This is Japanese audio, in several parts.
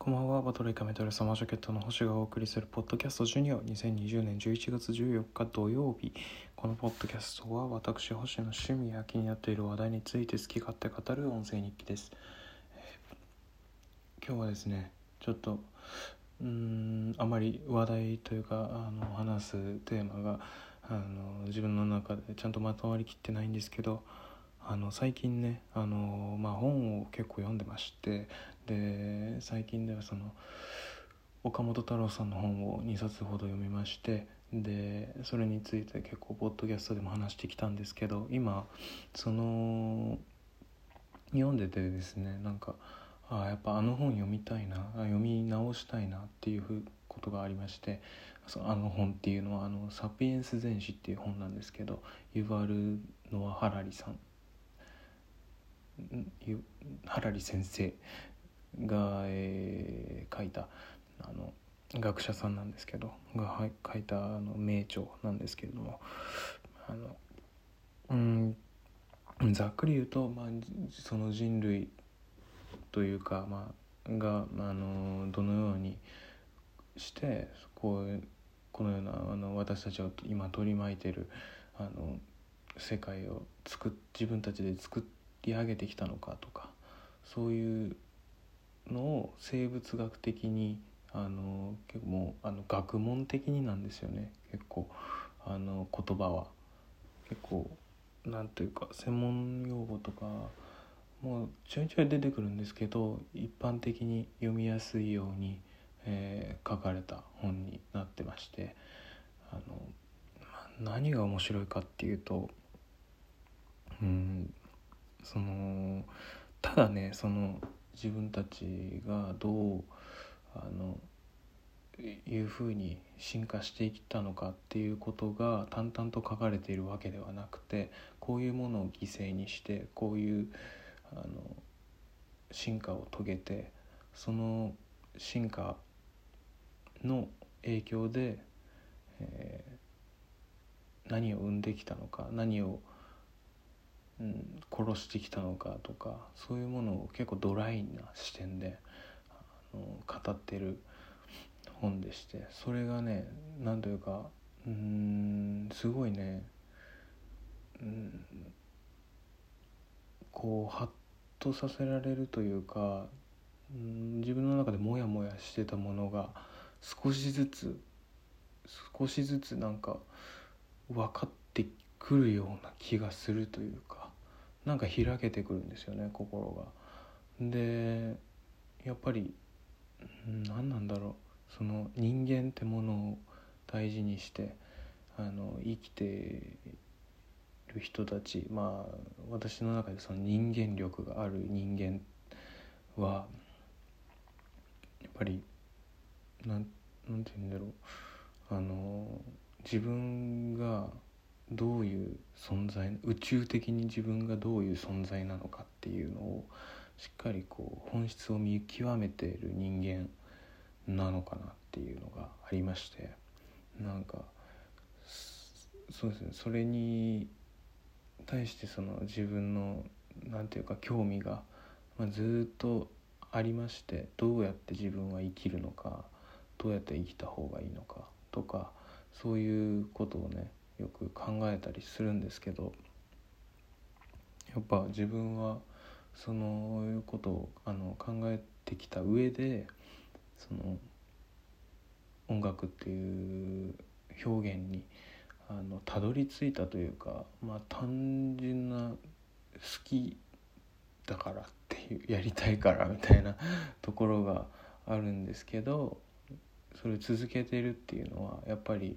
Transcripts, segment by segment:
こんばんは、バトルイカメタルサマージャケットの星がお送りするポッドキャストジュニア2020年11月14日土曜日。このポッドキャストは私、星の趣味や気になっている話題について好き勝手語る音声日記です。えー今日はですね、ちょっと、うーん、あまり話題というか、あの話すテーマがあの自分の中でちゃんとまとまりきってないんですけど、あの最近ねあの、まあ、本を結構読んでましてで最近ではその岡本太郎さんの本を2冊ほど読みましてでそれについて結構ポッドキャストでも話してきたんですけど今その読んでてですねなんかあやっぱあの本読みたいな読み直したいなっていうことがありましてそのあの本っていうのはあの「サピエンス全史」っていう本なんですけどユバル・ノア・ハラリさんハラリ先生が、えー書いたあの学者さんなんですけどが書いたあの名著なんですけれどもあのうんざっくり言うと、まあ、その人類というか、まあ、があのどのようにしてこうこのようなあの私たちを今取り巻いてるあの世界を作自分たちで作り上げてきたのかとかそういうのを生物学的にあの結構もうあの学問的になんですよね。結構あの言葉は。結構なんというか専門用語とかもうちょいちょい出てくるんですけど一般的に読みやすいように、えー書かれた本になってましてあの、まあ何が面白いかっていうとうんそのただねその自分たちがどうあのいうふうに進化していったのかっていうことが淡々と書かれているわけではなくてこういうものを犠牲にしてこういうあの進化を遂げてその進化の影響で、えー何を生んできたのか何を、殺してきたのかとかそういうものを結構ドライな視点であの語ってる本でしてそれがねなんというかうんすごいねうんこうハッとさせられるというかうん自分の中でモヤモヤしてたものが少しずつ少しずつなんか分かってくるような気がするというかなんか開けてくるんですよね心が。でやっぱり何なんだろうその人間ってものを大事にしてあの生きてる人たちまあ私の中でその人間力がある人間はやっぱりなんなんて言うんだろうあの自分がどういう存在宇宙的に自分がどういう存在なのかっていうのをしっかりこう本質を見極めている人間なのかなっていうのがありましてなんかそうですねそれに対してその自分のなんていうか興味が、まあ、ずっとありましてどうやって自分は生きるのかどうやって生きた方がいいのかとかそういうことをねよく考えたりするんですけどやっぱ自分はそのいうことをあの考えてきた上でその音楽っていう表現にあのたどり着いたというかまあ単純な好きだからっていうやりたいからみたいな ところがあるんですけどそれ続けてるっていうのはやっぱり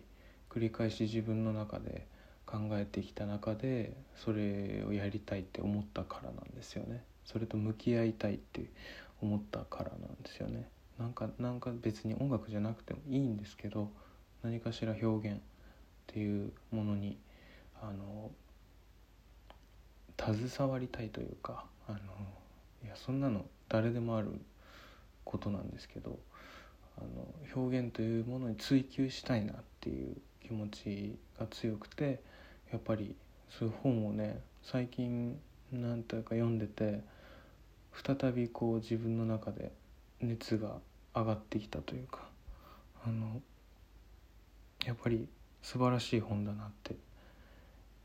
繰り返し自分の中で考えてきた中でそれをやりたいって思ったからなんですよね。それと向き合いたいって思ったからなんですよね。なんかなんか別に音楽じゃなくてもいいんですけど何かしら表現っていうものにあの携わりたいというかあのいやそんなの誰でもあることなんですけどあの表現というものに追求したいなっていう気持ちが強くてやっぱりそういう本をね最近なんというか読んでて再びこう自分の中で熱が上がってきたというかあのやっぱり素晴らしい本だなって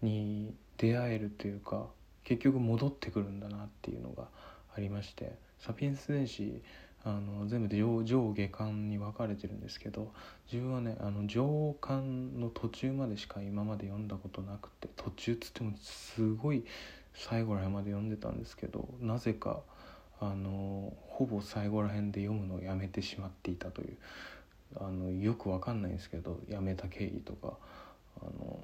に出会えるというか結局戻ってくるんだなっていうのがありまして「サピエンス全史」あの全部で上上下巻に分かれてるんですけど自分はねあの上巻の途中までしか今まで読んだことなくて途中っつってもすごい最後らへんまで読んでたんですけどなぜかあのほぼ最後らへんで読むのをやめてしまっていたというあのよくわかんないんですけどやめた経緯とかあの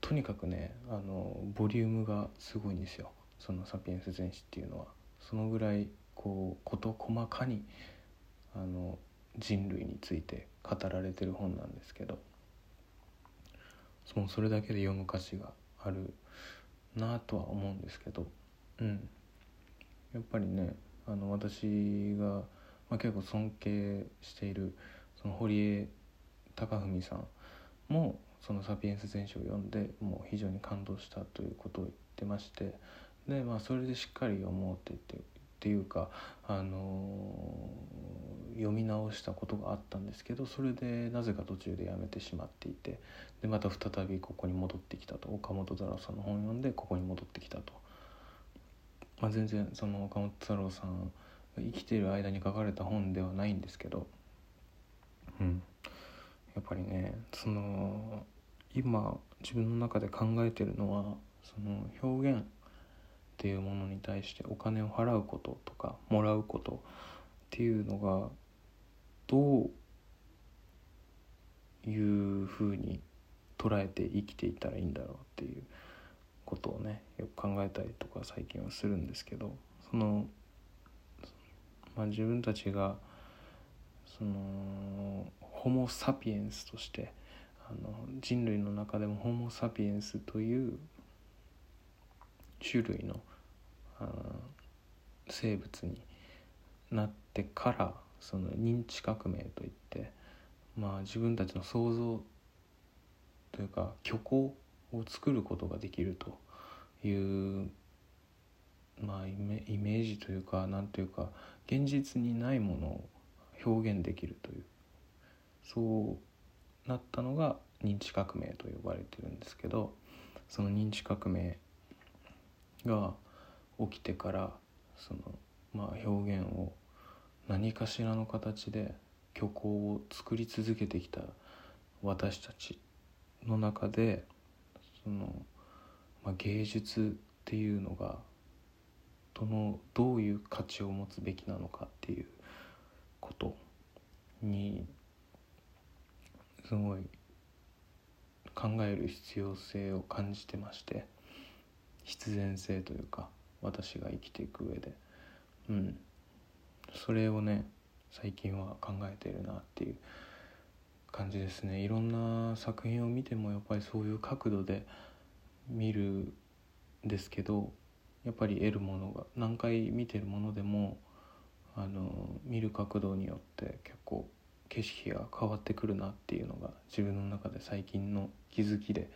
とにかくねあのボリュームがすごいんですよその「サピエンス全史」っていうのは。そのぐらいこう事細かにあの人類について語られてる本なんですけどもうそれだけで読む価値があるなとは思うんですけど、うん、やっぱりねあの私が、まあ、結構尊敬しているその堀江貴文さんもその「サピエンス全史」を読んでもう非常に感動したということを言ってましてでまあそれでしっかり読もうって言ってっていうか、あの、読み直したことがあったんですけどそれでなぜか途中でやめてしまっていてでまた再びここに戻ってきたと岡本太郎さんの本を読んでここに戻ってきたと。まあ、全然その岡本太郎さんが生きている間に書かれた本ではないんですけど、うん、やっぱりねその今自分の中で考えてるのはその表現っていうものに対してお金を払うこととかもらうことっていうのがどういうふうに捉えて生きていたらいいんだろうっていうことをねよく考えたりとか最近はするんですけどその、まあ、自分たちがそのホモ・サピエンスとしてあの人類の中でもホモ・サピエンスという種類の生物になってからその認知革命といってまあ自分たちの想像というか虚構を作ることができるというまあイメージというか何というか現実にないものを表現できるというそうなったのが認知革命と呼ばれてるんですけどその認知革命が起きてからその、まあ、表現を何かしらの形で虚構を作り続けてきた私たちの中でその、まあ、芸術っていうのがどのどういう価値を持つべきなのかっていうことにすごい考える必要性を感じてまして。必然性というか私が生きていく上で。うん。それをね最近は考えているなっていう感じですね。いろんな作品を見てもやっぱりそういう角度で見るんですけどやっぱり得るものが何回見てるものでもあの見る角度によって結構景色が変わってくるなっていうのが自分の中で最近の気づきで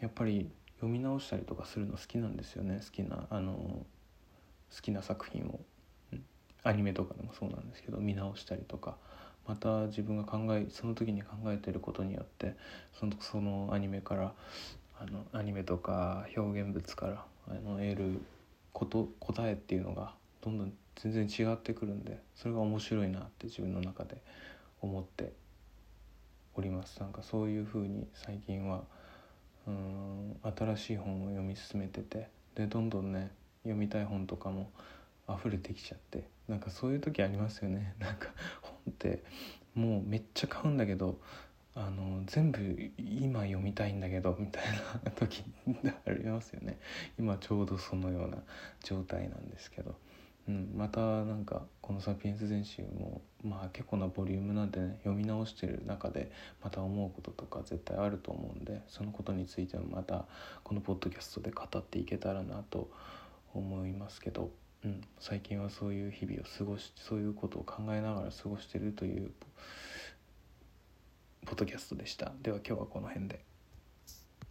やっぱり読み直したりとかするの好きなんですよね。好きなあの好きな作品を、うん、アニメとかでもそうなんですけど見直したりとか。また自分が考えその時に考えてることによってそのそのアニメからあのアニメとか表現物からあの得ること答えっていうのがどんどん全然違ってくるんでそれが面白いなって自分の中で思っております。なんかそういうふうに最近はうん新しい本を読み進めててでどんどんね読みたい本とかも溢れてきちゃってなんかそういう時ありますよね なんか本ってもうめっちゃ買うんだけどあの全部今読みたいんだけどみたいな時ありますよね今ちょうどそのような状態なんですけど。うん、またなんかこの「サピエンス全集も」まあ結構なボリュームなんでね読み直してる中でまた思うこととか絶対あると思うんでそのことについてもまたこのポッドキャストで語っていけたらなと思いますけど、うん、最近はそういう日々を過ごしそういうことを考えながら過ごしてるというポッドキャストでした。では今日はこの辺で。